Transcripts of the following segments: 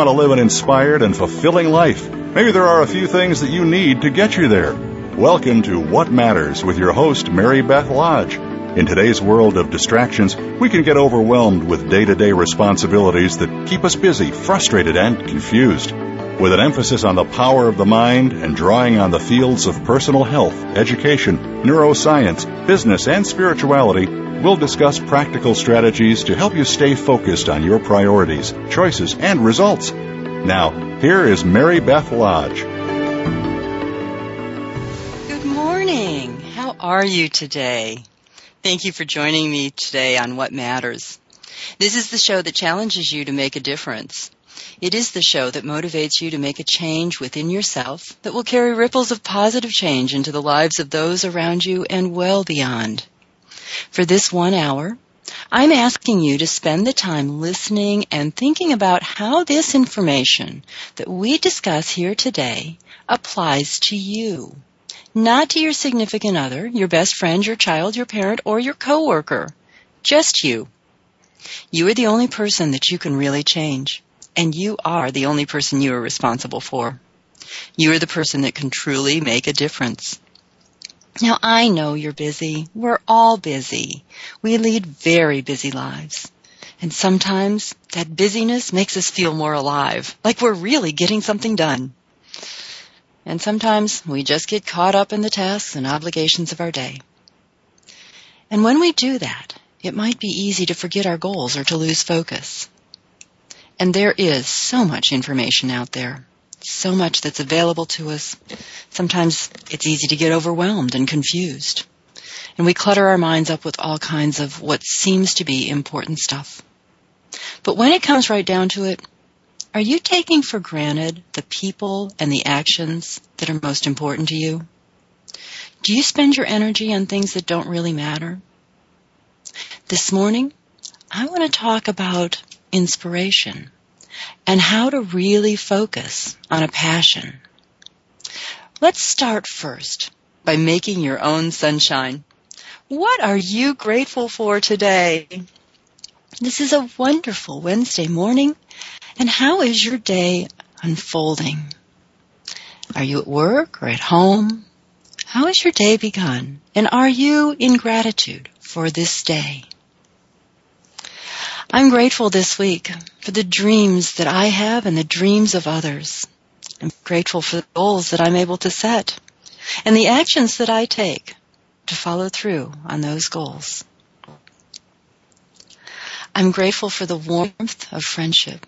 want to live an inspired and fulfilling life. Maybe there are a few things that you need to get you there. Welcome to What Matters with your host, Mary Beth Lodge. In today's world of distractions, we can get overwhelmed with day to day responsibilities that keep us busy, frustrated, and confused. With an emphasis on the power of the mind and drawing on the fields of personal health, education, neuroscience, business, and spirituality, we'll discuss practical strategies to help you stay focused on your priorities, choices, and results. Now, here is Mary Beth Lodge. Good morning. How are you today? Thank you for joining me today on What Matters. This is the show that challenges you to make a difference. It is the show that motivates you to make a change within yourself that will carry ripples of positive change into the lives of those around you and well beyond. For this one hour, I'm asking you to spend the time listening and thinking about how this information that we discuss here today applies to you. Not to your significant other, your best friend, your child, your parent, or your coworker. Just you. You are the only person that you can really change and you are the only person you are responsible for. You are the person that can truly make a difference. Now I know you're busy. We're all busy. We lead very busy lives. And sometimes that busyness makes us feel more alive, like we're really getting something done. And sometimes we just get caught up in the tasks and obligations of our day. And when we do that, it might be easy to forget our goals or to lose focus. And there is so much information out there, so much that's available to us. Sometimes it's easy to get overwhelmed and confused. And we clutter our minds up with all kinds of what seems to be important stuff. But when it comes right down to it, are you taking for granted the people and the actions that are most important to you? Do you spend your energy on things that don't really matter? This morning, I want to talk about inspiration and how to really focus on a passion. Let's start first by making your own sunshine. What are you grateful for today? This is a wonderful Wednesday morning, and how is your day unfolding? Are you at work or at home? How has your day begun? And are you in gratitude for this day? I'm grateful this week for the dreams that I have and the dreams of others. I'm grateful for the goals that I'm able to set and the actions that I take to follow through on those goals. I'm grateful for the warmth of friendship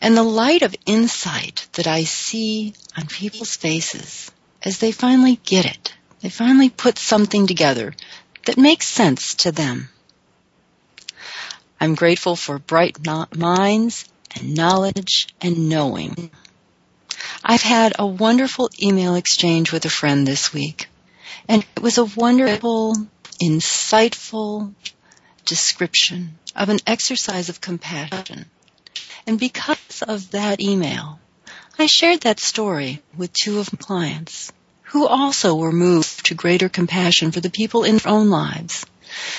and the light of insight that I see on people's faces as they finally get it. They finally put something together that makes sense to them. I'm grateful for bright minds and knowledge and knowing. I've had a wonderful email exchange with a friend this week, and it was a wonderful, insightful description of an exercise of compassion. And because of that email, I shared that story with two of my clients who also were moved to greater compassion for the people in their own lives.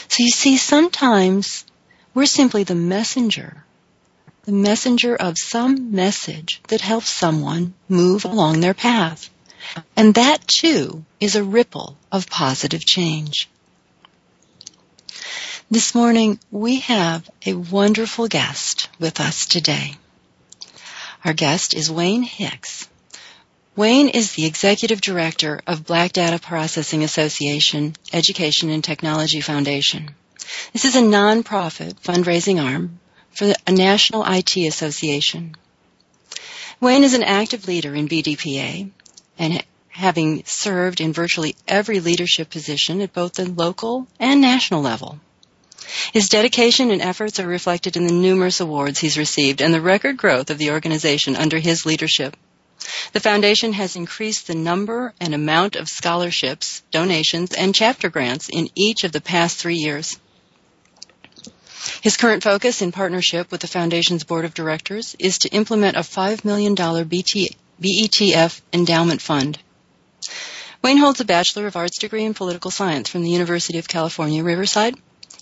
So you see, sometimes we're simply the messenger, the messenger of some message that helps someone move along their path. And that too is a ripple of positive change. This morning we have a wonderful guest with us today. Our guest is Wayne Hicks. Wayne is the Executive Director of Black Data Processing Association Education and Technology Foundation. This is a nonprofit fundraising arm for a national IT association. Wayne is an active leader in BDPA and having served in virtually every leadership position at both the local and national level. His dedication and efforts are reflected in the numerous awards he's received and the record growth of the organization under his leadership. The foundation has increased the number and amount of scholarships, donations, and chapter grants in each of the past three years. His current focus in partnership with the Foundation's Board of Directors is to implement a $5 million BT, BETF endowment fund. Wayne holds a Bachelor of Arts degree in Political Science from the University of California, Riverside.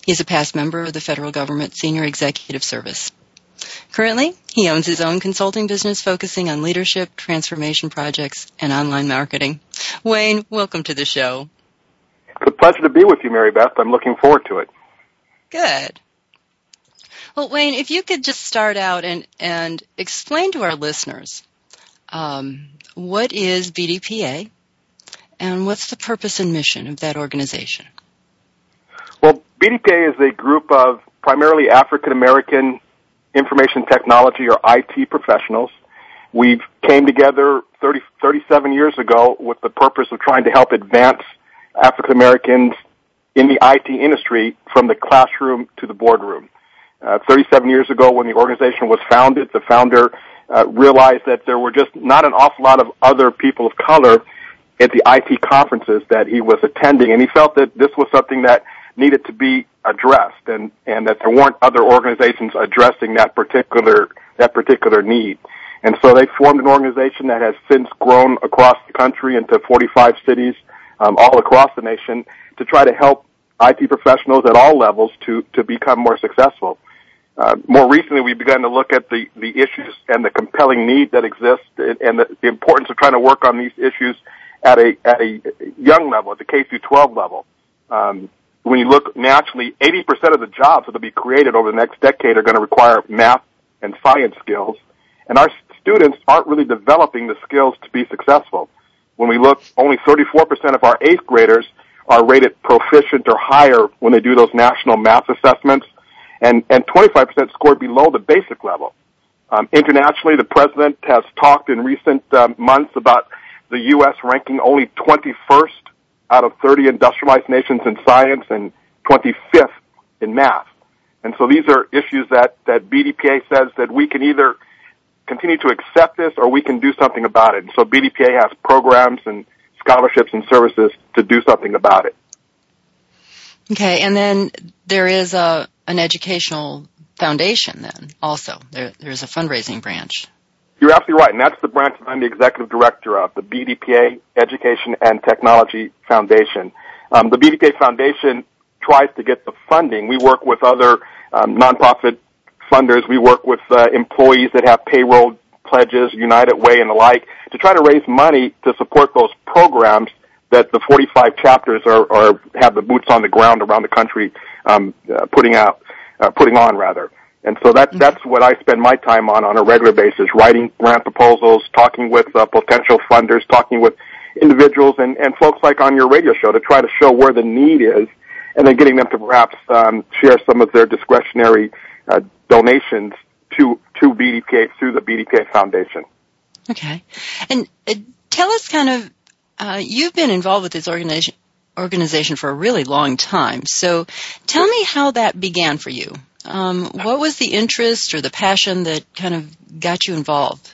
He is a past member of the federal government Senior Executive Service. Currently, he owns his own consulting business focusing on leadership, transformation projects, and online marketing. Wayne, welcome to the show. It's a pleasure to be with you, Mary Beth. I'm looking forward to it. Good. Well, Wayne, if you could just start out and, and explain to our listeners um, what is BDPA and what's the purpose and mission of that organization? Well, BDPA is a group of primarily African American information technology or IT professionals. We came together 30, 37 years ago with the purpose of trying to help advance African Americans in the IT industry from the classroom to the boardroom. Uh, 37 years ago when the organization was founded, the founder uh, realized that there were just not an awful lot of other people of color at the IT conferences that he was attending, and he felt that this was something that needed to be addressed, and and that there weren't other organizations addressing that particular that particular need. And so they formed an organization that has since grown across the country into 45 cities, um, all across the nation, to try to help IT professionals at all levels to to become more successful. Uh, more recently, we've begun to look at the, the issues and the compelling need that exists and the, the importance of trying to work on these issues at a, at a young level, at the K through 12 level. Um, when you look naturally, 80% of the jobs that will be created over the next decade are going to require math and science skills. And our students aren't really developing the skills to be successful. When we look, only 34% of our eighth graders are rated proficient or higher when they do those national math assessments and, and 25% scored below the basic level. Um, internationally, the president has talked in recent uh, months about the U.S. ranking only 21st out of 30 industrialized nations in science and 25th in math. And so these are issues that, that BDPA says that we can either continue to accept this or we can do something about it. And so BDPA has programs and scholarships and services to do something about it. Okay, and then there is a an educational foundation then also. There, there's a fundraising branch. You're absolutely right, and that's the branch that I'm the executive director of, the BDPA Education and Technology Foundation. Um, the BDPA Foundation tries to get the funding. We work with other um, nonprofit funders. We work with uh, employees that have payroll pledges, United Way, and the like, to try to raise money to support those programs that the 45 chapters are, are have the boots on the ground around the country um, uh, putting out, uh, putting on rather. And so that mm-hmm. that's what I spend my time on on a regular basis: writing grant proposals, talking with uh, potential funders, talking with individuals and, and folks like on your radio show to try to show where the need is, and then getting them to perhaps um, share some of their discretionary uh, donations to to BDPA through the BDPA Foundation. Okay, and uh, tell us kind of uh, you've been involved with this organization organization for a really long time. So tell me how that began for you. Um, what was the interest or the passion that kind of got you involved?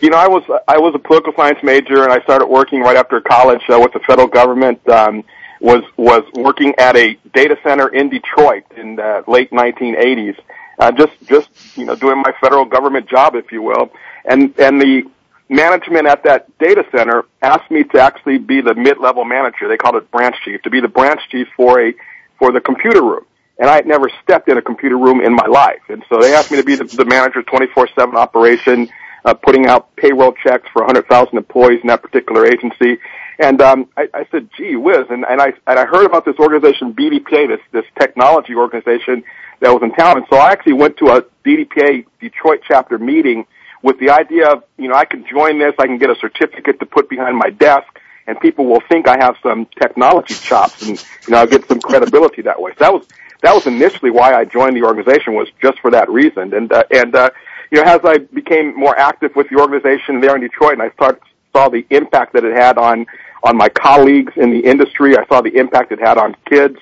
You know, I was I was a political science major, and I started working right after college uh, with the federal government. Um, was was working at a data center in Detroit in the late 1980s. Uh, just just you know doing my federal government job, if you will, and and the management at that data center asked me to actually be the mid-level manager. They called it branch chief, to be the branch chief for a for the computer room. And I had never stepped in a computer room in my life. And so they asked me to be the, the manager 24/7 operation, uh, putting out payroll checks for 100,000 employees in that particular agency. And um, I, I said, "Gee whiz!" And, and I and I heard about this organization, BDPA, this this technology organization that was in town. And so I actually went to a BDPA Detroit chapter meeting with the idea of, you know, I can join this, I can get a certificate to put behind my desk, and people will think I have some technology chops, and you know, I'll get some credibility that way. So that was that was initially why I joined the organization was just for that reason. And uh, and uh, you know, as I became more active with the organization there in Detroit, and I start, saw the impact that it had on on my colleagues in the industry, I saw the impact it had on kids.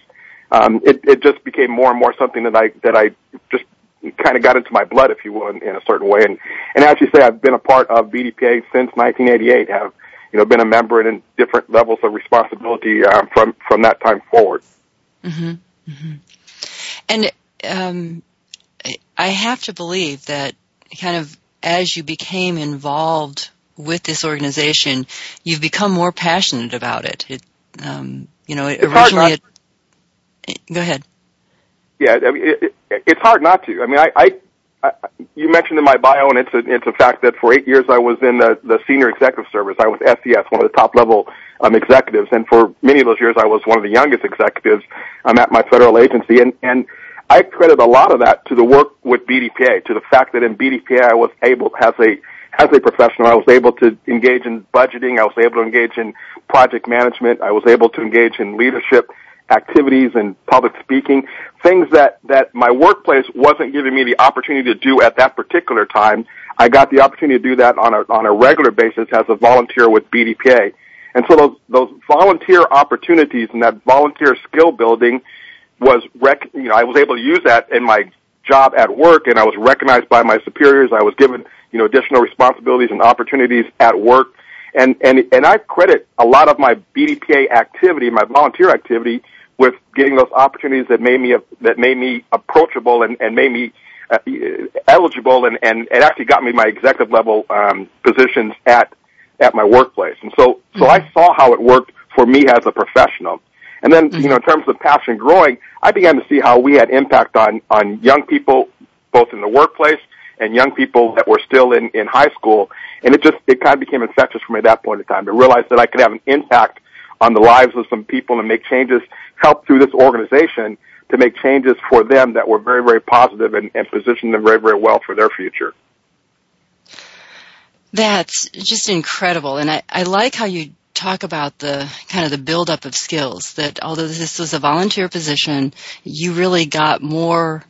Um, it, it just became more and more something that I that I just kind of got into my blood, if you will, in, in a certain way. And and as you say, I've been a part of BDPA since 1988. Have you know been a member in different levels of responsibility um, from from that time forward. Mm-hmm. Mm-hmm. And um, I have to believe that kind of as you became involved with this organization, you've become more passionate about it. it um, you know, it's originally. It, go ahead yeah, I mean, it, it's hard not to. I mean, I, I you mentioned in my bio, and it's a, it's a fact that for eight years I was in the, the senior executive service. I was SES, one of the top level um, executives, and for many of those years I was one of the youngest executives um, at my federal agency. And, and I credit a lot of that to the work with BDPA, to the fact that in BDPA I was able, as a as a professional, I was able to engage in budgeting. I was able to engage in project management. I was able to engage in leadership activities and public speaking, things that, that my workplace wasn't giving me the opportunity to do at that particular time. I got the opportunity to do that on a, on a regular basis as a volunteer with BDPA. And so those, those volunteer opportunities and that volunteer skill building was rec- you know, I was able to use that in my job at work and I was recognized by my superiors. I was given, you know, additional responsibilities and opportunities at work. And, and, and I credit a lot of my BDPA activity, my volunteer activity, with getting those opportunities that made me, that made me approachable and, and made me uh, eligible and, and it actually got me my executive level, um, positions at, at my workplace. And so, so I mm-hmm. saw how it worked for me as a professional. And then, mm-hmm. you know, in terms of passion growing, I began to see how we had impact on, on young people, both in the workplace and young people that were still in, in high school. And it just, it kind of became infectious for me at that point in time to realize that I could have an impact on the lives of some people and make changes, help through this organization to make changes for them that were very, very positive and, and position them very, very well for their future. That's just incredible. And I, I like how you talk about the kind of the buildup of skills that although this was a volunteer position, you really got more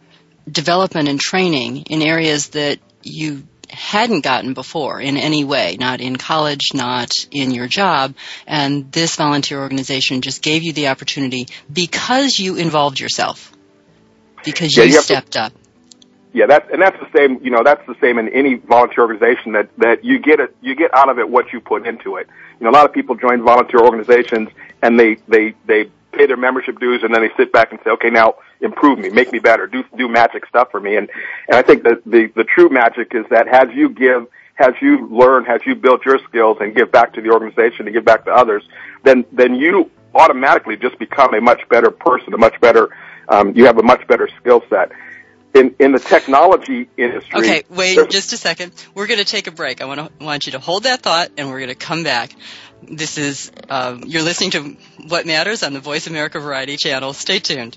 development and training in areas that you hadn't gotten before in any way, not in college, not in your job. And this volunteer organization just gave you the opportunity because you involved yourself, because yeah, you, you stepped to, up. Yeah, that's and that's the same. You know, that's the same in any volunteer organization that that you get it, you get out of it what you put into it. You know, a lot of people join volunteer organizations and they they they pay their membership dues and then they sit back and say, okay, now improve me, make me better, do do magic stuff for me. And and I think that the the true magic is that as you give, as you learn, as you build your skills and give back to the organization and give back to others, then then you automatically just become a much better person, a much better, um, you have a much better skill set. In, in the technology industry. Okay, wait just a second. We're going to take a break. I want to want you to hold that thought, and we're going to come back. This is um, you're listening to What Matters on the Voice America Variety Channel. Stay tuned.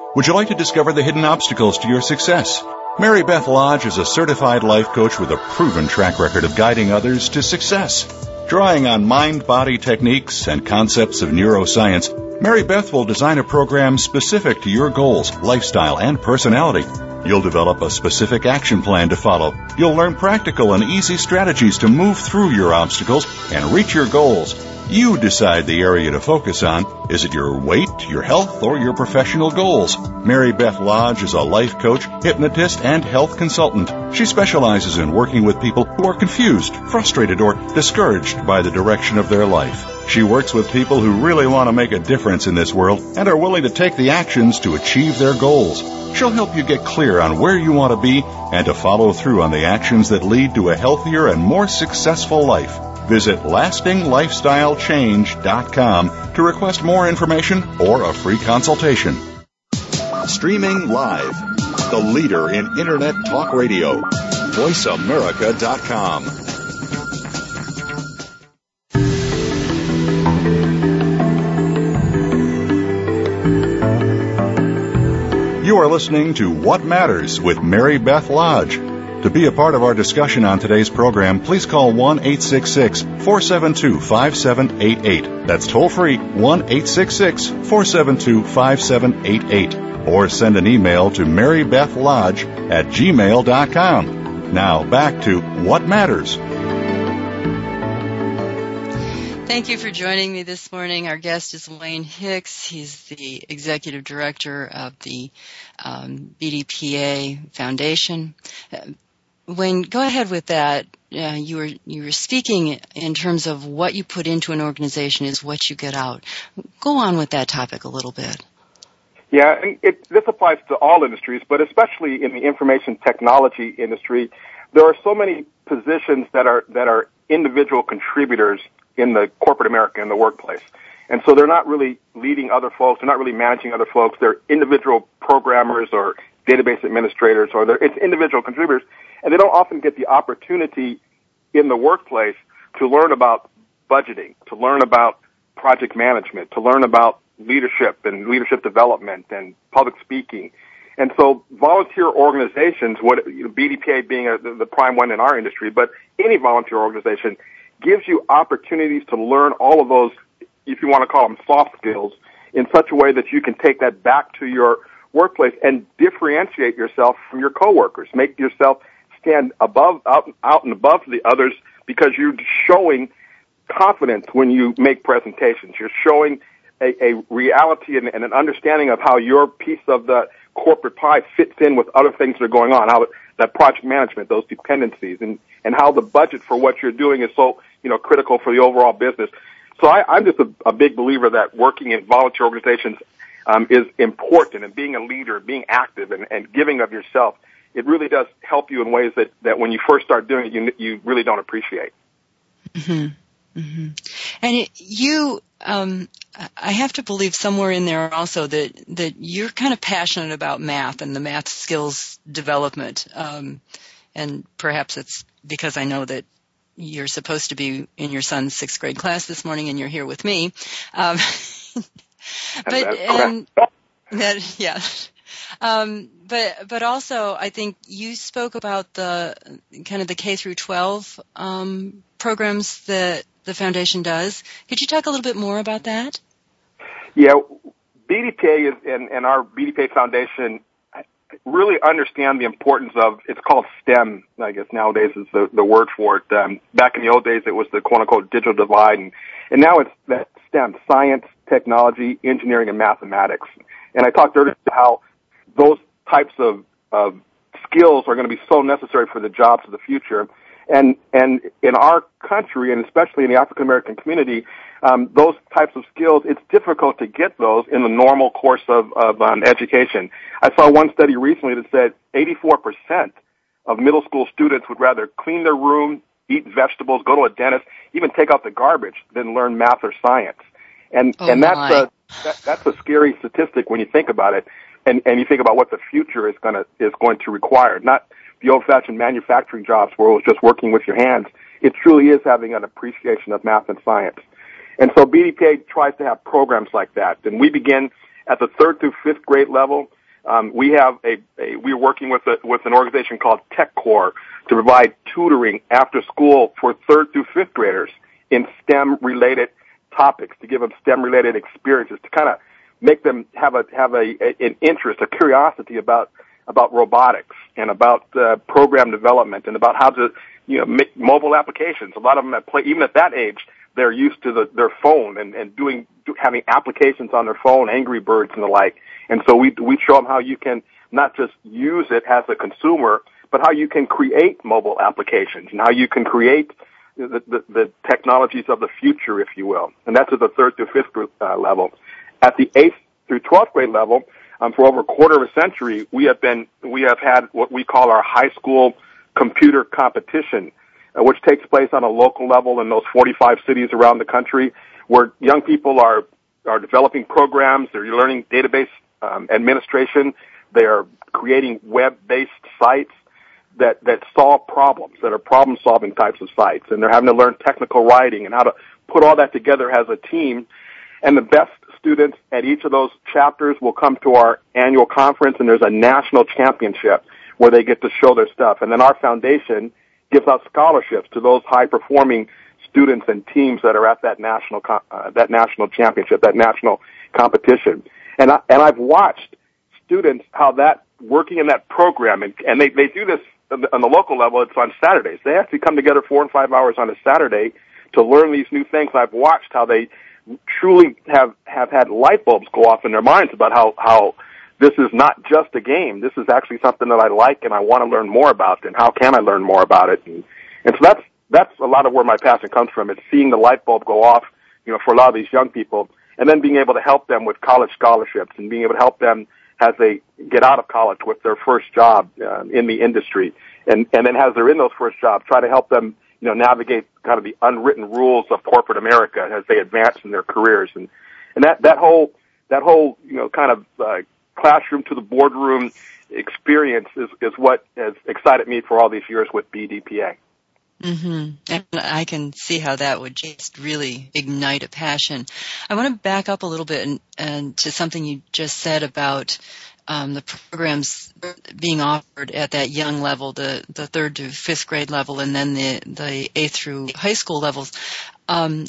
Would you like to discover the hidden obstacles to your success? Mary Beth Lodge is a certified life coach with a proven track record of guiding others to success. Drawing on mind-body techniques and concepts of neuroscience, Mary Beth will design a program specific to your goals, lifestyle, and personality. You'll develop a specific action plan to follow. You'll learn practical and easy strategies to move through your obstacles and reach your goals you decide the area to focus on. Is it your weight, your health, or your professional goals? Mary Beth Lodge is a life coach, hypnotist, and health consultant. She specializes in working with people who are confused, frustrated, or discouraged by the direction of their life. She works with people who really want to make a difference in this world and are willing to take the actions to achieve their goals. She'll help you get clear on where you want to be and to follow through on the actions that lead to a healthier and more successful life. Visit lastinglifestylechange.com to request more information or a free consultation. Streaming live, the leader in Internet Talk Radio, voiceamerica.com. You are listening to What Matters with Mary Beth Lodge. To be a part of our discussion on today's program, please call 1 866 472 5788. That's toll free 1 866 472 5788. Or send an email to marybethlodge at gmail.com. Now back to What Matters. Thank you for joining me this morning. Our guest is Wayne Hicks. He's the executive director of the um, BDPA Foundation. Uh, Wayne, go ahead with that. Uh, you were you were speaking in terms of what you put into an organization is what you get out. Go on with that topic a little bit. Yeah, it, this applies to all industries, but especially in the information technology industry, there are so many positions that are that are individual contributors in the corporate America in the workplace. And so they're not really leading other folks. They're not really managing other folks. They're individual programmers or database administrators or they're, it's individual contributors. And they don't often get the opportunity in the workplace to learn about budgeting, to learn about project management, to learn about leadership and leadership development and public speaking. And so volunteer organizations, what you know, BDPA being a, the prime one in our industry, but any volunteer organization gives you opportunities to learn all of those, if you want to call them soft skills, in such a way that you can take that back to your workplace and differentiate yourself from your coworkers. Make yourself stand above, out, out and above the others because you're showing confidence when you make presentations. You're showing a, a reality and, and, an understanding of how your piece of the corporate pie fits in with other things that are going on, how that project management, those dependencies, and, and how the budget for what you're doing is so, you know, critical for the overall business. So I, I'm just a, a big believer that working in volunteer organizations um, is important and being a leader, being active and, and giving of yourself, it really does help you in ways that, that when you first start doing it, you, you really don't appreciate. Mm-hmm. Mm-hmm. And you, um, I have to believe somewhere in there also that that you're kind of passionate about math and the math skills development, um, and perhaps it's because I know that you're supposed to be in your son's sixth grade class this morning and you're here with me. Um, but and that, yeah. Um, but but also, I think you spoke about the kind of the K through 12 um, programs that the foundation does. Could you talk a little bit more about that? Yeah, BDPA is, and, and our BDPA Foundation really understand the importance of it's called STEM. I guess nowadays is the, the word for it. Um, back in the old days, it was the quote unquote digital divide, and and now it's that STEM: science, technology, engineering, and mathematics. And I talked earlier about how those types of of skills are going to be so necessary for the jobs of the future. And and in our country, and especially in the African American community, those types of skills, it's difficult to get those in the normal course of, of um, education. I saw one study recently that said 84% of middle school students would rather clean their room, eat vegetables, go to a dentist, even take out the garbage than learn math or science. And oh and that's my. a that, that's a scary statistic when you think about it, and and you think about what the future is gonna is going to require. Not the old-fashioned manufacturing jobs where it was just working with your hands. It truly is having an appreciation of math and science. And so BDPA tries to have programs like that. And we begin at the third through fifth grade level. Um, we have a, a we're working with a, with an organization called TechCore to provide tutoring after school for third through fifth graders in STEM related topics to give them STEM related experiences to kind of make them have a have a, a an interest, a curiosity about about robotics and about uh, program development and about how to you know make mobile applications. A lot of them at play even at that age they're used to the, their phone and, and doing do, having applications on their phone, Angry Birds and the like. And so we we show them how you can not just use it as a consumer, but how you can create mobile applications and how you can create the, the, the technologies of the future, if you will. And that's at the third through fifth uh, level. At the eighth through twelfth grade level, um, for over a quarter of a century, we have been we have had what we call our high school computer competition which takes place on a local level in those 45 cities around the country, where young people are are developing programs. They're learning database um, administration. They are creating web-based sites that that solve problems, that are problem-solving types of sites, and they're having to learn technical writing and how to put all that together as a team. And the best students at each of those chapters will come to our annual conference, and there's a national championship where they get to show their stuff. And then our foundation gives out scholarships to those high performing students and teams that are at that national uh, that national championship, that national competition. And I, and I've watched students how that working in that program and, and they they do this on the local level. It's on Saturdays. They actually come together four and five hours on a Saturday to learn these new things. I've watched how they truly have have had light bulbs go off in their minds about how how this is not just a game. This is actually something that I like and I want to learn more about. And how can I learn more about it? And, and so that's that's a lot of where my passion comes from. It's seeing the light bulb go off, you know, for a lot of these young people, and then being able to help them with college scholarships and being able to help them as they get out of college with their first job uh, in the industry, and and then as they're in those first jobs, try to help them, you know, navigate kind of the unwritten rules of corporate America as they advance in their careers, and and that that whole that whole you know kind of uh, classroom to the boardroom experience is is what has excited me for all these years with BDPA. Mm-hmm. And I can see how that would just really ignite a passion. I want to back up a little bit and, and to something you just said about um, the programs being offered at that young level, the the third to fifth grade level, and then the the eighth through high school levels. Um,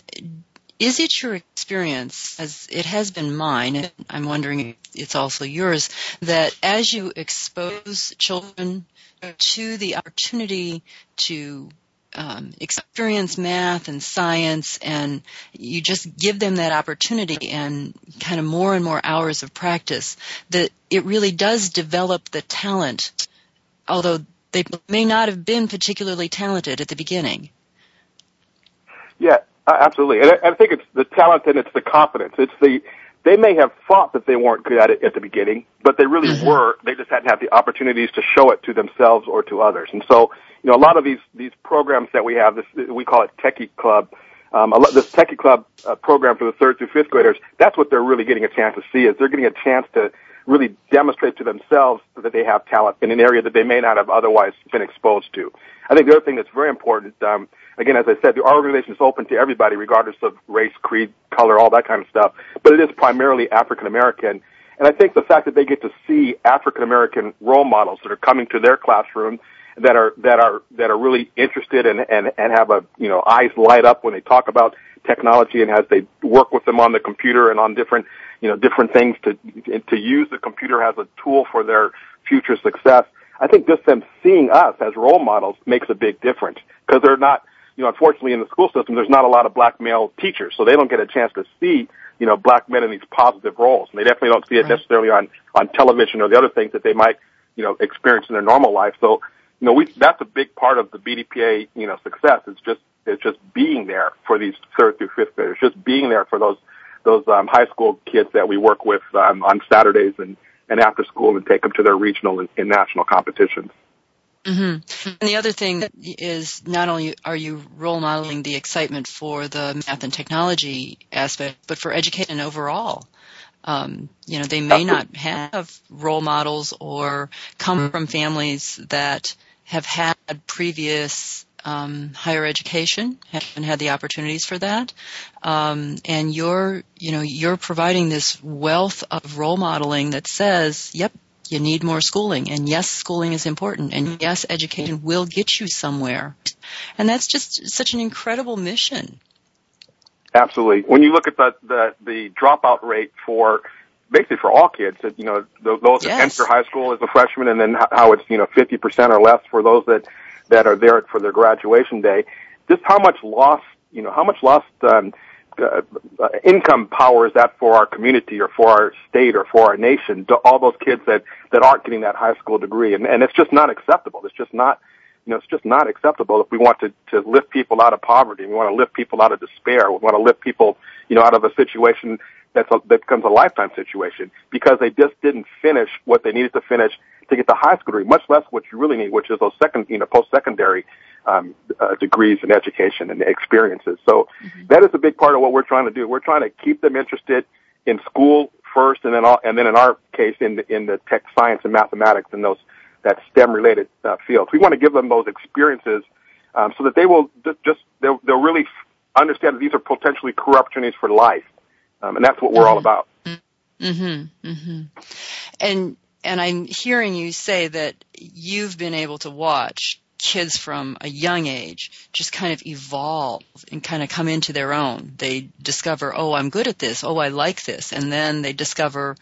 is it your experience, as it has been mine, and I'm wondering if it's also yours, that as you expose children to the opportunity to um, experience math and science and you just give them that opportunity and kind of more and more hours of practice that it really does develop the talent although they may not have been particularly talented at the beginning? Yeah absolutely and I, I think it's the talent and it's the confidence it's the they may have thought that they weren't good at it at the beginning, but they really mm-hmm. were. They just hadn't had the opportunities to show it to themselves or to others. And so you know, a lot of these these programs that we have, this we call it Techie Club. Um, a lot, this Techie Club uh, program for the third through fifth graders, that's what they're really getting a chance to see. Is they're getting a chance to really demonstrate to themselves that they have talent in an area that they may not have otherwise been exposed to. I think the other thing that's very important, um, again, as I said, our organization is open to everybody, regardless of race, creed, color, all that kind of stuff. But it is primarily African American. And I think the fact that they get to see African American role models that are coming to their classroom that are that are that are really interested and and and have a you know eyes light up when they talk about technology and as they work with them on the computer and on different you know different things to to use the computer as a tool for their future success. I think just them seeing us as role models makes a big difference because they're not you know unfortunately in the school system there's not a lot of black male teachers so they don't get a chance to see you know black men in these positive roles and they definitely don't see it necessarily on on television or the other things that they might you know experience in their normal life so you know, we that's a big part of the BDPA, you know, success. It's just it's just being there for these third through fifth graders, just being there for those those um, high school kids that we work with um, on Saturdays and and after school and take them to their regional and, and national competitions. Mm-hmm. And the other thing is not only are you role modeling the excitement for the math and technology aspect, but for education overall. Um, you know, they may not have role models or come from families that have had previous um, higher education, haven't had the opportunities for that, um, and you're, you know, you're providing this wealth of role modeling that says, "Yep, you need more schooling, and yes, schooling is important, and yes, education will get you somewhere," and that's just such an incredible mission. Absolutely. When you look at the the, the dropout rate for basically for all kids. You know, those yes. that enter high school as a freshman, and then how it's you know 50% or less for those that that are there for their graduation day. Just how much lost, you know, how much lost um, Uh, income power is that for our community or for our state or for our nation? To all those kids that that aren't getting that high school degree, and and it's just not acceptable. It's just not you know, it's just not acceptable if we want to, to lift people out of poverty. We want to lift people out of despair. We want to lift people, you know, out of a situation that's a, that becomes a lifetime situation because they just didn't finish what they needed to finish to get the high school degree, much less what you really need, which is those second, you know, post-secondary um, uh, degrees and education and experiences. So mm-hmm. that is a big part of what we're trying to do. We're trying to keep them interested in school first, and then all, and then in our case, in the, in the tech, science, and mathematics, and those that STEM-related uh, fields. We want to give them those experiences um, so that they will just they'll, they'll really understand that these are potentially career opportunities for life um, and that's what we're all about. Mm-hmm. Mm-hmm. And and I'm hearing you say that you've been able to watch kids from a young age just kind of evolve and kind of come into their own. They discover, oh, I'm good at this. Oh, I like this. And then they discover,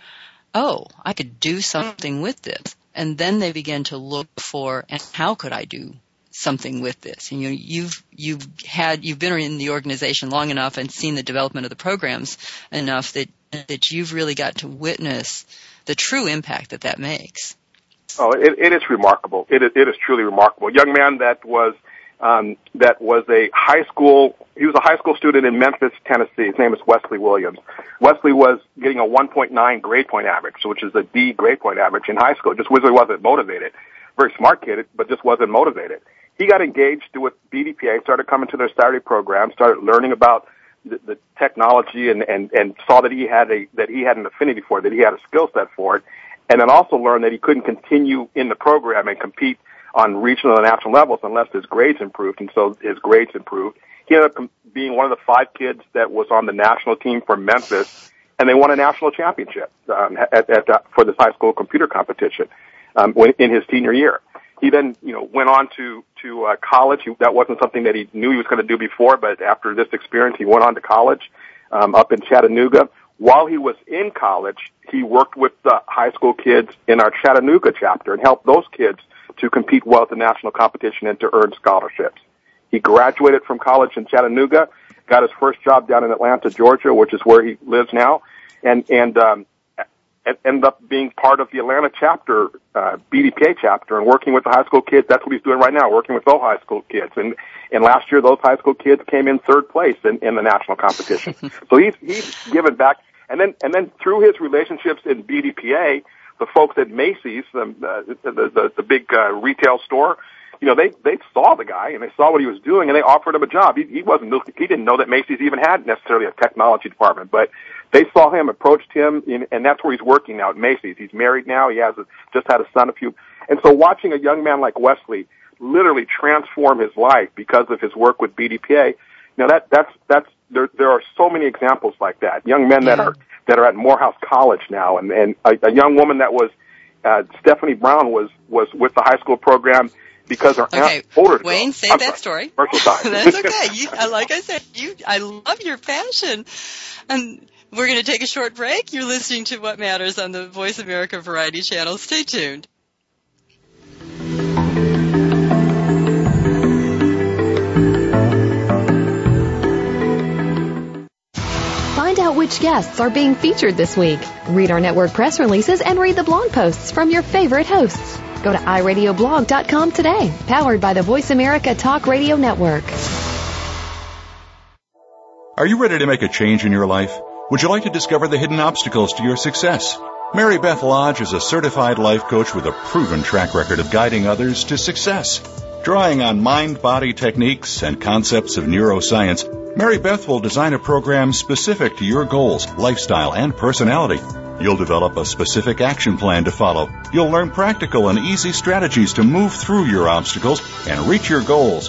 oh, I could do something with this. And then they begin to look for, and how could I do something with this? And you, you've, you've had, you've been in the organization long enough and seen the development of the programs enough that, that you've really got to witness the true impact that that makes. Oh, it, it is remarkable. It is, it is truly remarkable. Young man that was um, that was a high school. He was a high school student in Memphis, Tennessee. His name is Wesley Williams. Wesley was getting a 1.9 grade point average, which is a D grade point average in high school. Just really wasn't motivated. Very smart kid, but just wasn't motivated. He got engaged with BDPA, started coming to their Saturday program, started learning about the, the technology, and, and and saw that he had a that he had an affinity for it, that he had a skill set for it, and then also learned that he couldn't continue in the program and compete on regional and national levels unless his grades improved, and so his grades improved. He ended up being one of the five kids that was on the national team for Memphis, and they won a national championship um, at, at, for this high school computer competition um, in his senior year. He then, you know, went on to to uh, college. He, that wasn't something that he knew he was going to do before, but after this experience, he went on to college um, up in Chattanooga while he was in college, he worked with the high school kids in our Chattanooga chapter and helped those kids to compete well at the national competition and to earn scholarships. He graduated from college in Chattanooga, got his first job down in Atlanta, Georgia, which is where he lives now, and and um, ended up being part of the Atlanta chapter, uh, BDPA chapter, and working with the high school kids. That's what he's doing right now, working with those high school kids. And and last year, those high school kids came in third place in, in the national competition. so he's he's given back and then, and then through his relationships in BDPA, the folks at Macy's, the, the, the, the big uh, retail store, you know, they, they saw the guy and they saw what he was doing and they offered him a job. He, he wasn't, he didn't know that Macy's even had necessarily a technology department, but they saw him, approached him, in, and that's where he's working now at Macy's. He's married now. He has a, just had a son a few, and so watching a young man like Wesley literally transform his life because of his work with BDPA, you know, that, that's, that's there there are so many examples like that. Young men that are that are at Morehouse College now, and and a, a young woman that was uh, Stephanie Brown was was with the high school program because her okay. aunt older. Wayne, save that sorry. story. That's okay. You, like I said, you I love your passion, and. We're going to take a short break. You're listening to What Matters on the Voice America Variety Channel. Stay tuned. Find out which guests are being featured this week. Read our network press releases and read the blog posts from your favorite hosts. Go to iradioblog.com today, powered by the Voice America Talk Radio Network. Are you ready to make a change in your life? Would you like to discover the hidden obstacles to your success? Mary Beth Lodge is a certified life coach with a proven track record of guiding others to success. Drawing on mind body techniques and concepts of neuroscience, Mary Beth will design a program specific to your goals, lifestyle, and personality. You'll develop a specific action plan to follow. You'll learn practical and easy strategies to move through your obstacles and reach your goals.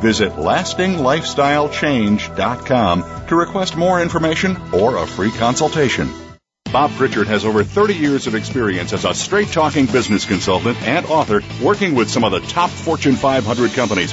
Visit lastinglifestylechange.com to request more information or a free consultation. Bob Pritchard has over 30 years of experience as a straight talking business consultant and author working with some of the top Fortune 500 companies.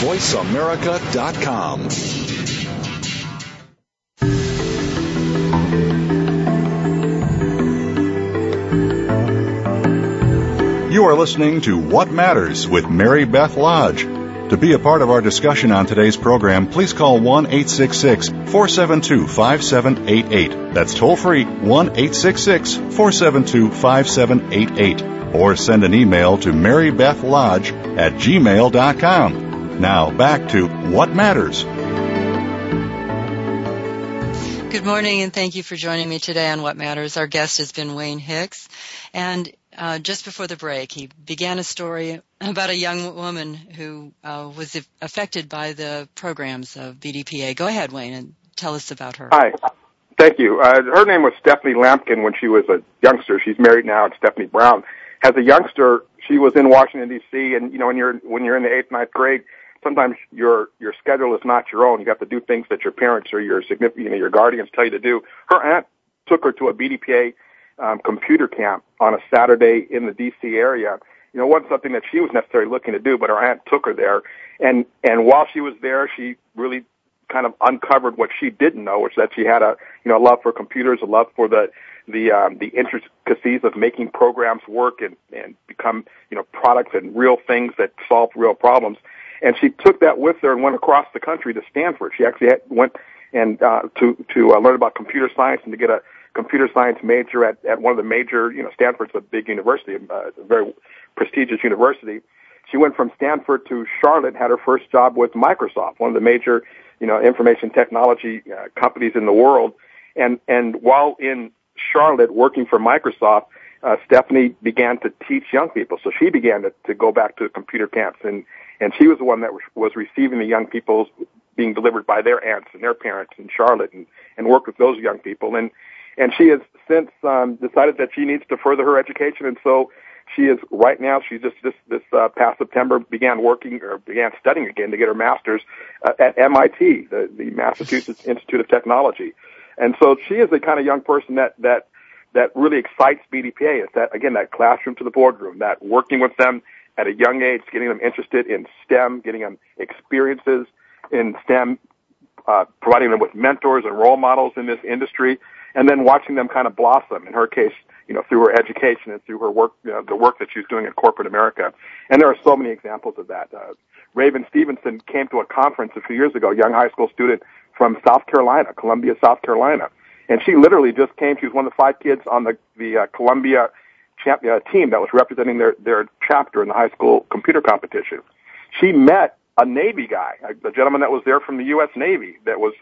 VoiceAmerica.com. You are listening to What Matters with Mary Beth Lodge. To be a part of our discussion on today's program, please call 1 866 472 5788. That's toll free 1 866 472 5788. Or send an email to marybethlodge at gmail.com. Now back to What Matters. Good morning and thank you for joining me today on What Matters. Our guest has been Wayne Hicks and uh, just before the break, he began a story about a young woman who uh, was affected by the programs of BDPA. Go ahead, Wayne, and tell us about her. Hi. Thank you. Uh, her name was Stephanie Lampkin when she was a youngster. She's married now. It's Stephanie Brown. As a youngster, she was in Washington D.C. and you know when you're when you're in the eighth ninth grade, sometimes your your schedule is not your own. You have to do things that your parents or your significant you know, your guardians tell you to do. Her aunt took her to a BDPA um, computer camp on a Saturday in the D.C. area. You know, it wasn't something that she was necessarily looking to do, but her aunt took her there. And, and while she was there, she really kind of uncovered what she didn't know, which that she had a, you know, love for computers, a love for the, the, um, the intricacies of making programs work and, and become, you know, products and real things that solve real problems. And she took that with her and went across the country to Stanford. She actually had, went and, uh, to, to uh, learn about computer science and to get a, computer science major at, at one of the major, you know, Stanford's a big university, uh, a very prestigious university. She went from Stanford to Charlotte, had her first job with Microsoft, one of the major, you know, information technology uh, companies in the world. And, and while in Charlotte working for Microsoft, uh, Stephanie began to teach young people. So she began to, to go back to computer camps and, and she was the one that was, receiving the young people being delivered by their aunts and their parents in Charlotte and, and worked with those young people. And, and she has since um, decided that she needs to further her education, and so she is right now. She just this this uh, past September began working or began studying again to get her master's uh, at MIT, the, the Massachusetts Institute of Technology, and so she is the kind of young person that that that really excites BDPA. Is that again that classroom to the boardroom, that working with them at a young age, getting them interested in STEM, getting them experiences in STEM, uh, providing them with mentors and role models in this industry and then watching them kind of blossom. In her case, you know, through her education and through her work, you know, the work that she's doing in corporate America. And there are so many examples of that. Uh, Raven Stevenson came to a conference a few years ago, young high school student from South Carolina, Columbia, South Carolina. And she literally just came, she was one of the five kids on the, the uh, Columbia champ, uh, team that was representing their, their chapter in the high school computer competition. She met a Navy guy, a, a gentleman that was there from the U.S. Navy that was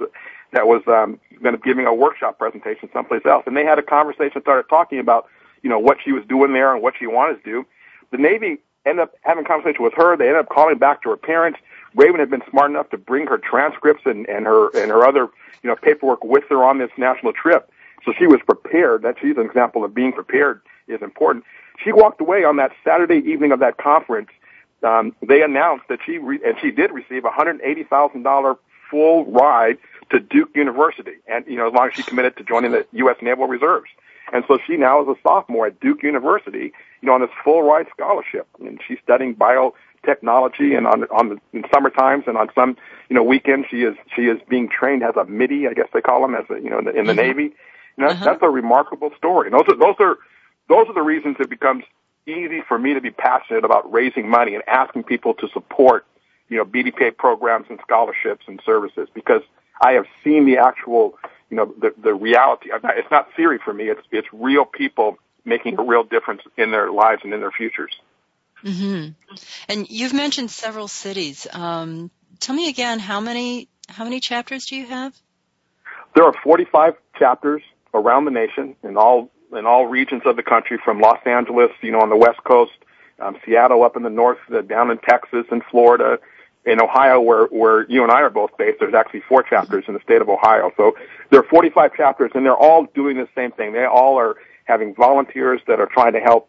that was um, going to giving a workshop presentation someplace else, and they had a conversation, started talking about you know what she was doing there and what she wanted to do. The Navy ended up having a conversation with her. They ended up calling back to her parents. Raven had been smart enough to bring her transcripts and, and her and her other you know paperwork with her on this national trip, so she was prepared. That she's an example of being prepared is important. She walked away on that Saturday evening of that conference um, they announced that she re- and she did receive a hundred eighty thousand dollar full ride to Duke University, and you know as long as she committed to joining the U.S. Naval Reserves. And so she now is a sophomore at Duke University, you know, on this full ride scholarship, and she's studying biotechnology. And on on the in summer times and on some you know weekends, she is she is being trained as a MIDI, I guess they call them, as a you know in the, in the mm-hmm. Navy. You know, uh-huh. that's a remarkable story. And those are those are those are the reasons it becomes easy for me to be passionate about raising money and asking people to support, you know, BDPA programs and scholarships and services because I have seen the actual, you know, the, the reality. It's not theory for me. It's, it's real people making a real difference in their lives and in their futures. Mm-hmm. And you've mentioned several cities. Um, tell me again, how many, how many chapters do you have? There are 45 chapters around the nation in all in all regions of the country, from Los Angeles, you know, on the West Coast, um, Seattle up in the north, uh, down in Texas and Florida, in Ohio, where where you and I are both based. There's actually four chapters in the state of Ohio. So there are 45 chapters, and they're all doing the same thing. They all are having volunteers that are trying to help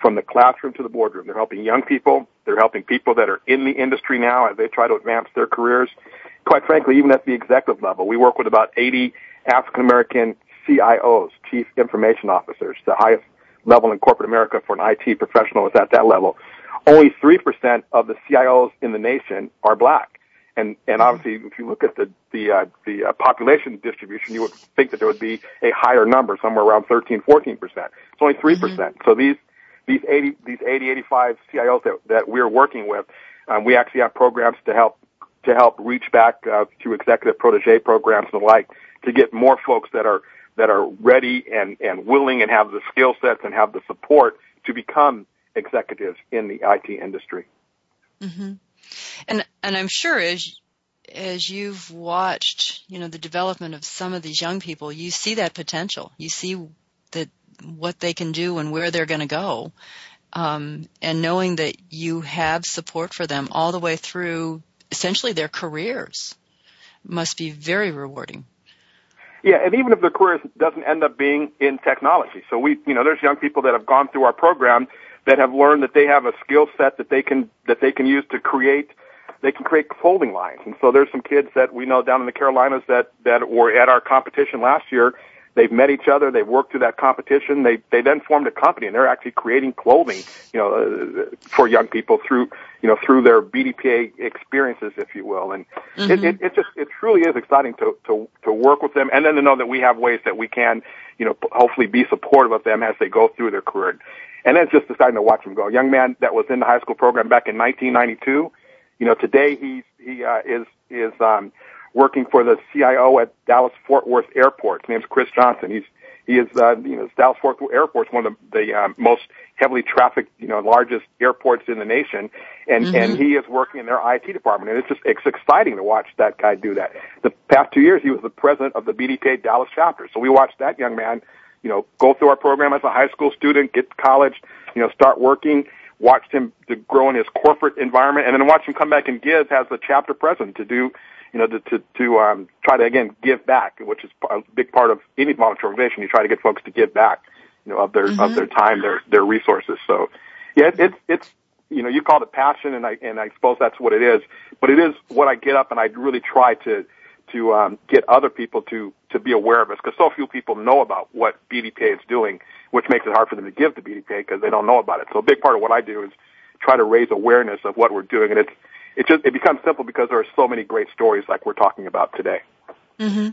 from the classroom to the boardroom. They're helping young people. They're helping people that are in the industry now as they try to advance their careers. Quite frankly, even at the executive level, we work with about 80 African American CIOs, Chief Information Officers, the highest level in corporate America for an IT professional is at that level. Only 3% of the CIOs in the nation are black. And, and obviously, if you look at the, the, uh, the uh, population distribution, you would think that there would be a higher number, somewhere around 13, 14%. It's only 3%. Mm-hmm. So these, these 80, these 80, 85 CIOs that, that we're working with, um, we actually have programs to help to help reach back uh, through executive protege programs and the like to get more folks that are that are ready and and willing and have the skill sets and have the support to become executives in the IT industry. Mm-hmm. And and I'm sure as as you've watched, you know, the development of some of these young people, you see that potential. You see that what they can do and where they're going to go. Um, and knowing that you have support for them all the way through essentially their careers must be very rewarding. Yeah, and even if their career doesn't end up being in technology. So we, you know, there's young people that have gone through our program that have learned that they have a skill set that they can, that they can use to create, they can create folding lines. And so there's some kids that we know down in the Carolinas that, that were at our competition last year They've met each other. They've worked through that competition. They they then formed a company, and they're actually creating clothing, you know, uh, for young people through you know through their BDPA experiences, if you will. And mm-hmm. it, it it just it truly is exciting to to to work with them, and then to know that we have ways that we can, you know, hopefully be supportive of them as they go through their career. And then it's just exciting to watch them go. A young man that was in the high school program back in 1992, you know, today he's he uh, is is um working for the CIO at Dallas Fort Worth Airport. His name's Chris Johnson. He's he is uh, you know Dallas Fort Worth Airport is one of the, the um, most heavily trafficked you know largest airports in the nation, and mm-hmm. and he is working in their IT department, and it's just it's exciting to watch that guy do that. The past two years, he was the president of the BDPA Dallas chapter, so we watched that young man, you know, go through our program as a high school student, get to college, you know, start working. Watched him to grow in his corporate environment, and then watch him come back and give as the chapter president to do you know, to to, to um, try to again give back, which is a big part of any volunteer organization. You try to get folks to give back, you know, of their mm-hmm. of their time, their their resources. So, yeah, it, it's it's you know, you call it passion, and I and I suppose that's what it is. But it is what I get up and I really try to to um, get other people to to be aware of us because so few people know about what BDPA is doing, which makes it hard for them to give to BDPA because they don't know about it. So a big part of what I do is try to raise awareness of what we're doing, and it's it just it becomes simple because there are so many great stories like we're talking about today. Mm-hmm.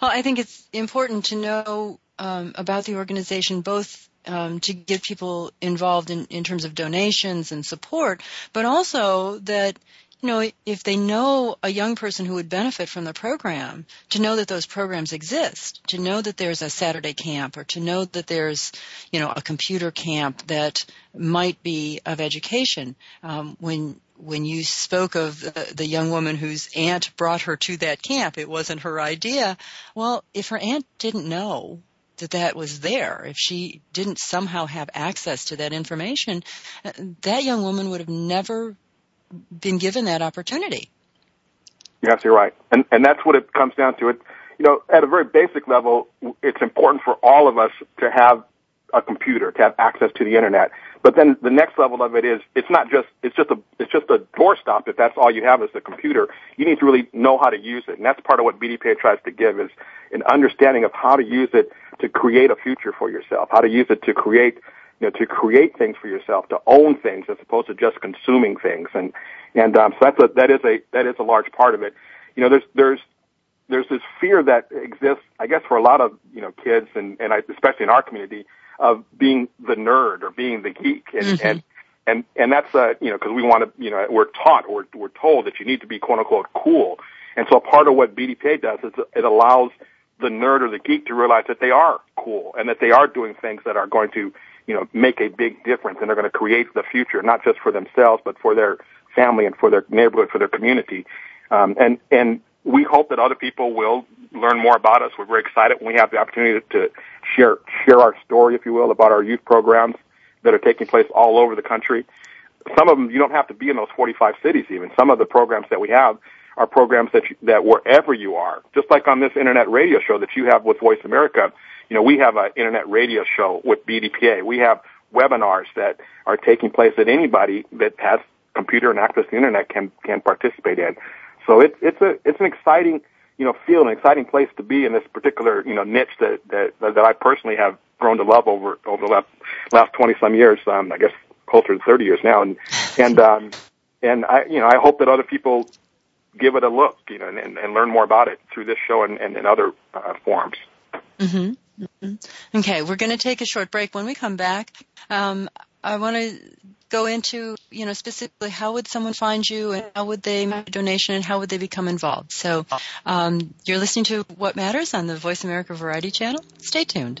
Well, I think it's important to know um, about the organization both um, to get people involved in, in terms of donations and support, but also that you know, if they know a young person who would benefit from the program, to know that those programs exist, to know that there's a Saturday camp or to know that there's, you know, a computer camp that might be of education. Um, when when you spoke of the, the young woman whose aunt brought her to that camp, it wasn't her idea. Well, if her aunt didn't know that that was there, if she didn't somehow have access to that information, uh, that young woman would have never been given that opportunity. Yes, you're right. And, and that's what it comes down to. It, you know, at a very basic level, it's important for all of us to have a computer, to have access to the internet. But then the next level of it is it's not just it's just a it's just a doorstop if that's all you have is the computer. You need to really know how to use it, and that's part of what BDPA tries to give is an understanding of how to use it to create a future for yourself, how to use it to create you know to create things for yourself, to own things as opposed to just consuming things, and and um, so that's a that is a that is a large part of it. You know, there's there's there's this fear that exists, I guess, for a lot of you know kids and and I, especially in our community of being the nerd or being the geek. And mm-hmm. and and and that's uh you know because we want to you know we're taught or we're told that you need to be quote unquote cool. And so part of what BDPA does is it allows the nerd or the geek to realize that they are cool and that they are doing things that are going to you know make a big difference and they're going to create the future not just for themselves but for their family and for their neighborhood for their community. Um, and and we hope that other people will learn more about us. We're very excited when we have the opportunity to share share our story, if you will, about our youth programs that are taking place all over the country. Some of them you don't have to be in those 45 cities. Even some of the programs that we have are programs that you, that wherever you are, just like on this internet radio show that you have with Voice America. You know, we have an internet radio show with BDPA. We have webinars that are taking place that anybody that has computer and access to the internet can can participate in. So it's it's a it's an exciting you know feel, an exciting place to be in this particular you know niche that that that I personally have grown to love over over the last last twenty some years. Um, I guess closer to thirty years now, and and um, and I you know I hope that other people give it a look, you know, and, and learn more about it through this show and, and, and other uh, forums. Mm-hmm. Mm-hmm. Okay, we're going to take a short break. When we come back, um, I want to go into, you know, specifically how would someone find you and how would they make a donation and how would they become involved. So um, you're listening to What Matters on the Voice America Variety Channel. Stay tuned.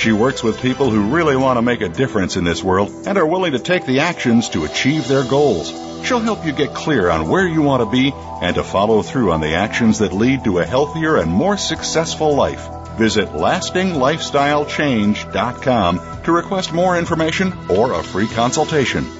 She works with people who really want to make a difference in this world and are willing to take the actions to achieve their goals. She'll help you get clear on where you want to be and to follow through on the actions that lead to a healthier and more successful life. Visit lastinglifestylechange.com to request more information or a free consultation.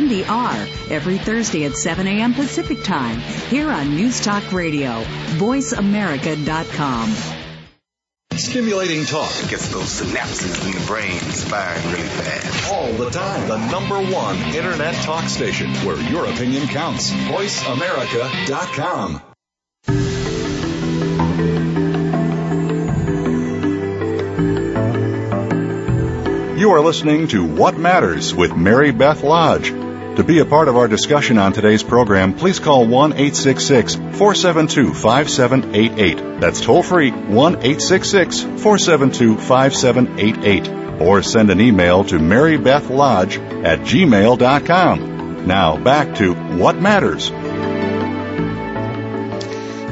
R. every Thursday at 7 a.m. Pacific Time here on News Talk Radio, VoiceAmerica.com. Stimulating talk gets those synapses in the brain firing really fast. All the time. The number one internet talk station where your opinion counts. VoiceAmerica.com. You are listening to What Matters with Mary Beth Lodge. To be a part of our discussion on today's program, please call 1 866 472 5788. That's toll free 1 866 472 5788. Or send an email to marybethlodge at gmail.com. Now back to What Matters.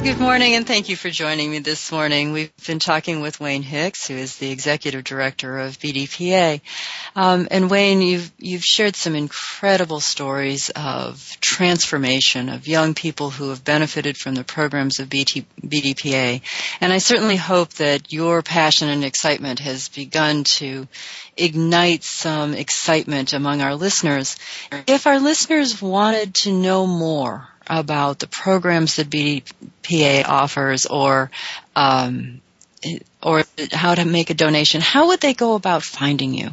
Good morning, and thank you for joining me this morning. We've been talking with Wayne Hicks, who is the executive director of BDPA. Um, and Wayne, you've you've shared some incredible stories of transformation of young people who have benefited from the programs of BT, BDPA. And I certainly hope that your passion and excitement has begun to ignite some excitement among our listeners. If our listeners wanted to know more about the programs that BPA offers or um, or how to make a donation, how would they go about finding you?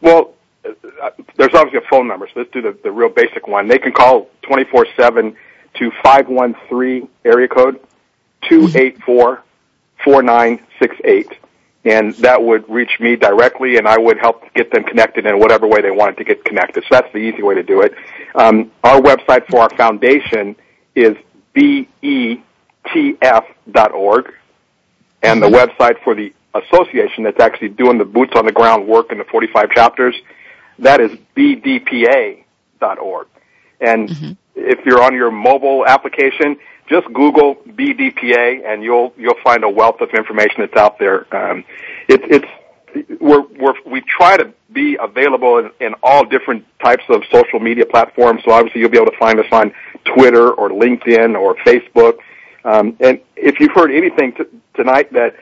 Well, uh, there's obviously a phone number, so let's do the, the real basic one. They can call 24-7 to 513 area code 284 4968 and that would reach me directly, and I would help get them connected in whatever way they wanted to get connected. So that's the easy way to do it. Um, our website for our foundation is betf.org, and the website for the association that's actually doing the boots on the ground work in the 45 chapters, that is bdpa.org. And mm-hmm. if you're on your mobile application, just Google BDPA and you'll you'll find a wealth of information that's out there. Um, it, it's we're, we're we try to be available in, in all different types of social media platforms. So obviously you'll be able to find us on Twitter or LinkedIn or Facebook. Um, and if you've heard anything t- tonight that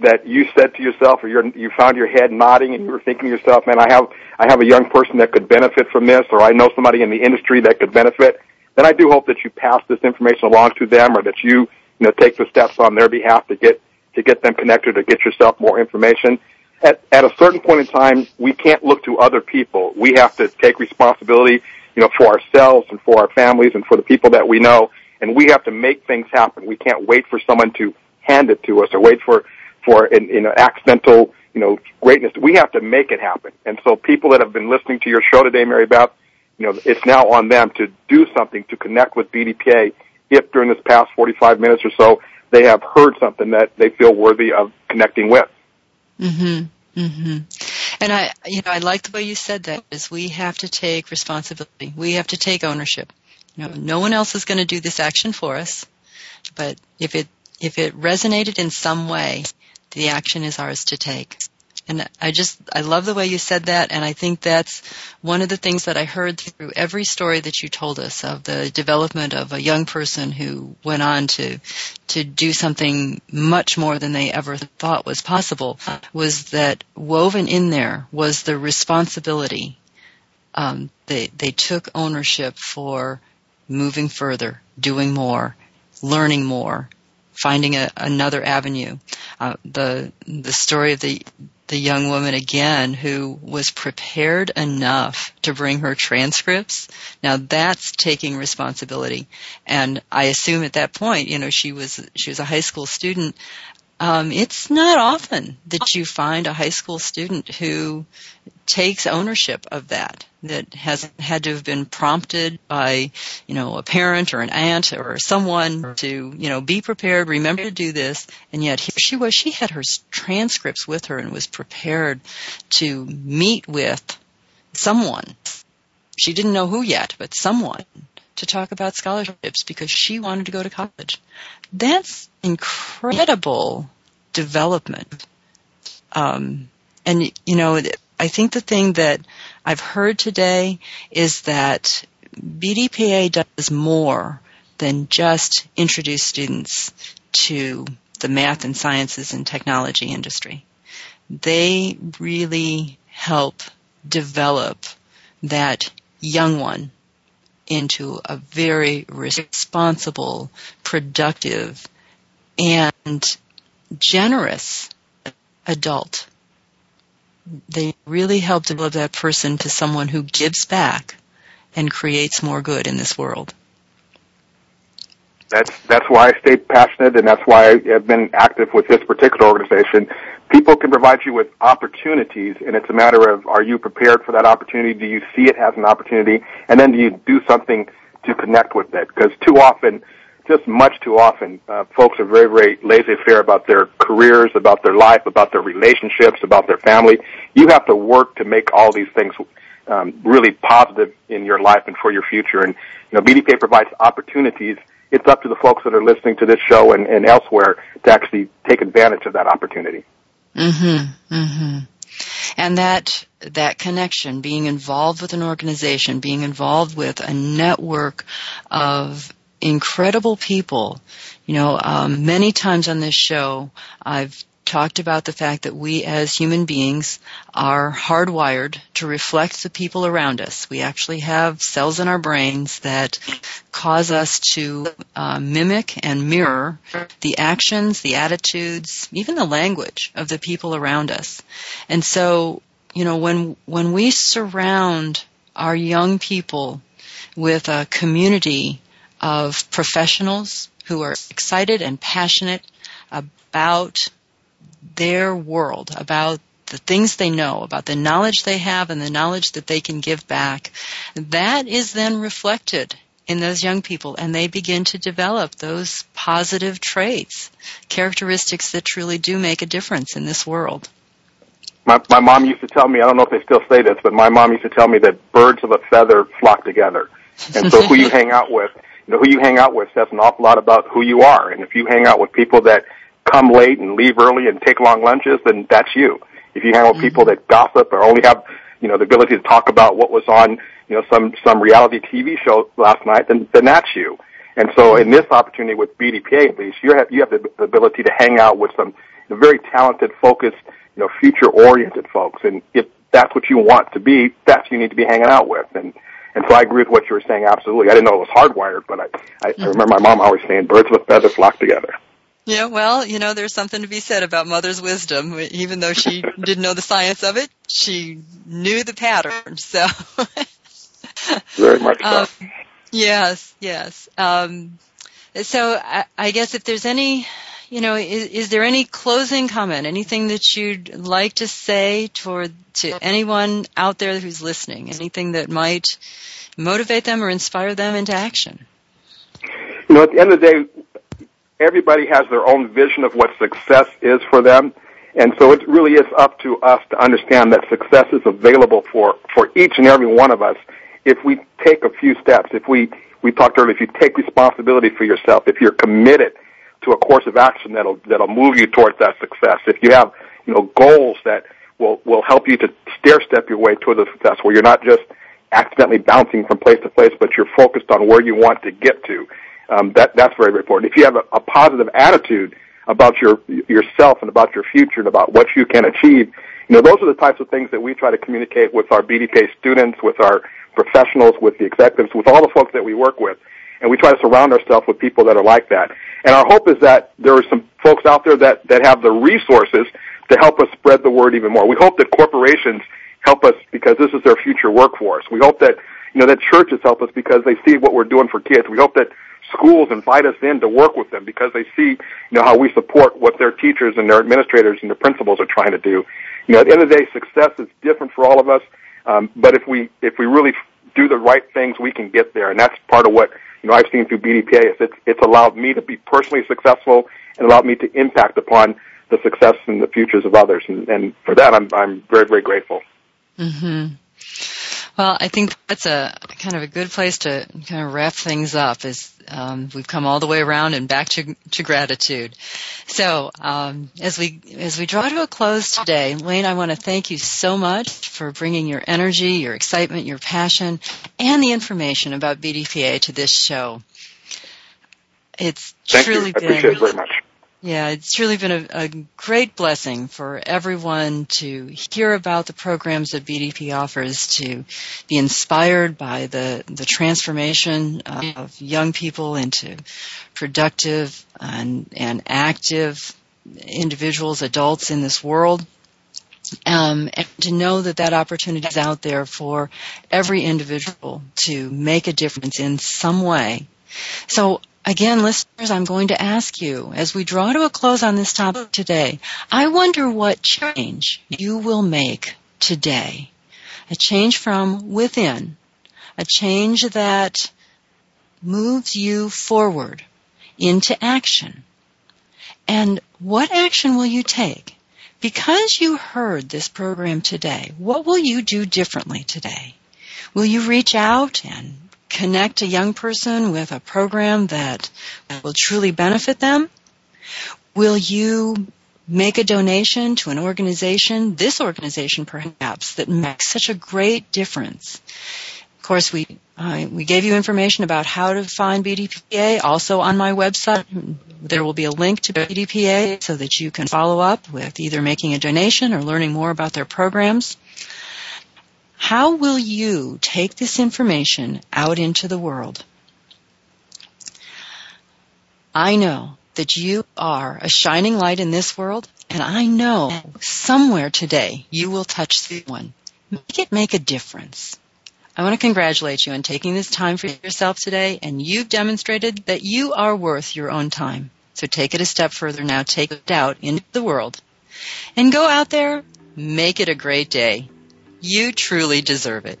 that you said to yourself, or you found your head nodding, and you were thinking to yourself, "Man, I have I have a young person that could benefit from this," or "I know somebody in the industry that could benefit," then I do hope that you pass this information along to them, or that you you know take the steps on their behalf to get to get them connected or get yourself more information. At a certain point in time, we can't look to other people. We have to take responsibility, you know, for ourselves and for our families and for the people that we know, and we have to make things happen. We can't wait for someone to hand it to us or wait for for an, you know, accidental, you know, greatness. We have to make it happen. And so people that have been listening to your show today, Mary Beth, you know, it's now on them to do something to connect with BDPA if during this past 45 minutes or so they have heard something that they feel worthy of connecting with. Mhm. Mhm. And I you know, I like the way you said that is we have to take responsibility. We have to take ownership. You know, no one else is going to do this action for us. But if it if it resonated in some way, the action is ours to take. And I just, I love the way you said that, and I think that's one of the things that I heard through every story that you told us of the development of a young person who went on to, to do something much more than they ever thought was possible, was that woven in there was the responsibility. Um, they, they took ownership for moving further, doing more, learning more, finding a, another avenue. Uh, the the story of the the young woman again who was prepared enough to bring her transcripts. Now that's taking responsibility. And I assume at that point, you know, she was she was a high school student. Um, it's not often that you find a high school student who takes ownership of that that hasn't had to have been prompted by you know a parent or an aunt or someone to you know be prepared remember to do this and yet here she was she had her transcripts with her and was prepared to meet with someone. She didn't know who yet but someone to talk about scholarships because she wanted to go to college. That's incredible development um, and you know I think the thing that I've heard today is that BDPA does more than just introduce students to the math and sciences and technology industry. They really help develop that young one into a very responsible, productive, and generous adult they really help develop that person to someone who gives back and creates more good in this world. That's that's why I stay passionate, and that's why I have been active with this particular organization. People can provide you with opportunities, and it's a matter of are you prepared for that opportunity? Do you see it as an opportunity, and then do you do something to connect with it? Because too often just much too often, uh, folks are very, very laissez-faire about their careers, about their life, about their relationships, about their family. You have to work to make all these things um, really positive in your life and for your future. And you know, BDPA provides opportunities. It's up to the folks that are listening to this show and, and elsewhere to actually take advantage of that opportunity. Mm-hmm. Mm-hmm. And that that connection, being involved with an organization, being involved with a network of incredible people. You know, um, many times on this show, I've talked about the fact that we as human beings are hardwired to reflect the people around us. We actually have cells in our brains that cause us to uh, mimic and mirror the actions, the attitudes, even the language of the people around us. And so, you know, when when we surround our young people with a community of professionals who are excited and passionate about their world, about the things they know, about the knowledge they have and the knowledge that they can give back. That is then reflected in those young people and they begin to develop those positive traits, characteristics that truly do make a difference in this world. My, my mom used to tell me, I don't know if they still say this, but my mom used to tell me that birds of a feather flock together. And so who you hang out with you know, who you hang out with says an awful lot about who you are. And if you hang out with people that come late and leave early and take long lunches, then that's you. If you hang out with people mm-hmm. that gossip or only have, you know, the ability to talk about what was on, you know, some, some reality TV show last night, then, then that's you. And so in this opportunity with BDPA at least, you have, you have the ability to hang out with some very talented, focused, you know, future oriented folks. And if that's what you want to be, that's who you need to be hanging out with. And, and so I agree with what you were saying absolutely. I didn't know it was hardwired, but I, I, mm-hmm. I remember my mom always saying birds with feathers flock together. Yeah, well, you know, there's something to be said about mother's wisdom. Even though she didn't know the science of it, she knew the pattern. So very much so. Um, yes, yes. Um, so I, I guess if there's any you know, is, is, there any closing comment, anything that you'd like to say toward to anyone out there who's listening, anything that might motivate them or inspire them into action? You know, at the end of the day, everybody has their own vision of what success is for them. And so it really is up to us to understand that success is available for, for each and every one of us if we take a few steps, if we, we talked earlier, if you take responsibility for yourself, if you're committed to a course of action that'll, that'll move you towards that success, if you have, you know, goals that will, will help you to stair step your way toward the success where you're not just accidentally bouncing from place to place, but you're focused on where you want to get to. Um, that, that's very, very important. If you have a, a positive attitude about your, yourself and about your future and about what you can achieve, you know, those are the types of things that we try to communicate with our BDPA students, with our professionals, with the executives, with all the folks that we work with. And we try to surround ourselves with people that are like that. And our hope is that there are some folks out there that, that have the resources to help us spread the word even more. We hope that corporations help us because this is their future workforce. We hope that, you know, that churches help us because they see what we're doing for kids. We hope that schools invite us in to work with them because they see, you know, how we support what their teachers and their administrators and their principals are trying to do. You know, at the end of the day, success is different for all of us. Um, but if we if we really do the right things, we can get there, and that's part of what you know I've seen through BDPA. Is it's it's allowed me to be personally successful and allowed me to impact upon the success and the futures of others, and, and for that I'm I'm very very grateful. Mm-hmm. Well, I think that's a kind of a good place to kind of wrap things up. Is um, we've come all the way around and back to, to gratitude. So um, as we as we draw to a close today, Wayne, I want to thank you so much for bringing your energy, your excitement, your passion, and the information about BDPA to this show. It's thank truly you. I appreciate it very much. Yeah, it's really been a, a, great blessing for everyone to hear about the programs that BDP offers, to be inspired by the, the transformation of young people into productive and, and active individuals, adults in this world. Um, and to know that that opportunity is out there for every individual to make a difference in some way. So Again, listeners, I'm going to ask you, as we draw to a close on this topic today, I wonder what change you will make today. A change from within. A change that moves you forward into action. And what action will you take? Because you heard this program today, what will you do differently today? Will you reach out and connect a young person with a program that will truly benefit them? Will you make a donation to an organization, this organization perhaps, that makes such a great difference? Of course, we uh, we gave you information about how to find BDPA. Also on my website, there will be a link to BDPA so that you can follow up with either making a donation or learning more about their programs. How will you take this information out into the world? I know that you are a shining light in this world, and I know somewhere today you will touch someone. Make it make a difference. I want to congratulate you on taking this time for yourself today, and you've demonstrated that you are worth your own time. So take it a step further now. Take it out into the world. And go out there, make it a great day. You truly deserve it.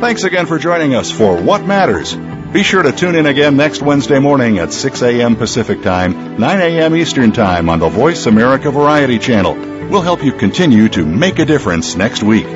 Thanks again for joining us for What Matters. Be sure to tune in again next Wednesday morning at 6 a.m. Pacific Time, 9 a.m. Eastern Time on the Voice America Variety Channel. We'll help you continue to make a difference next week.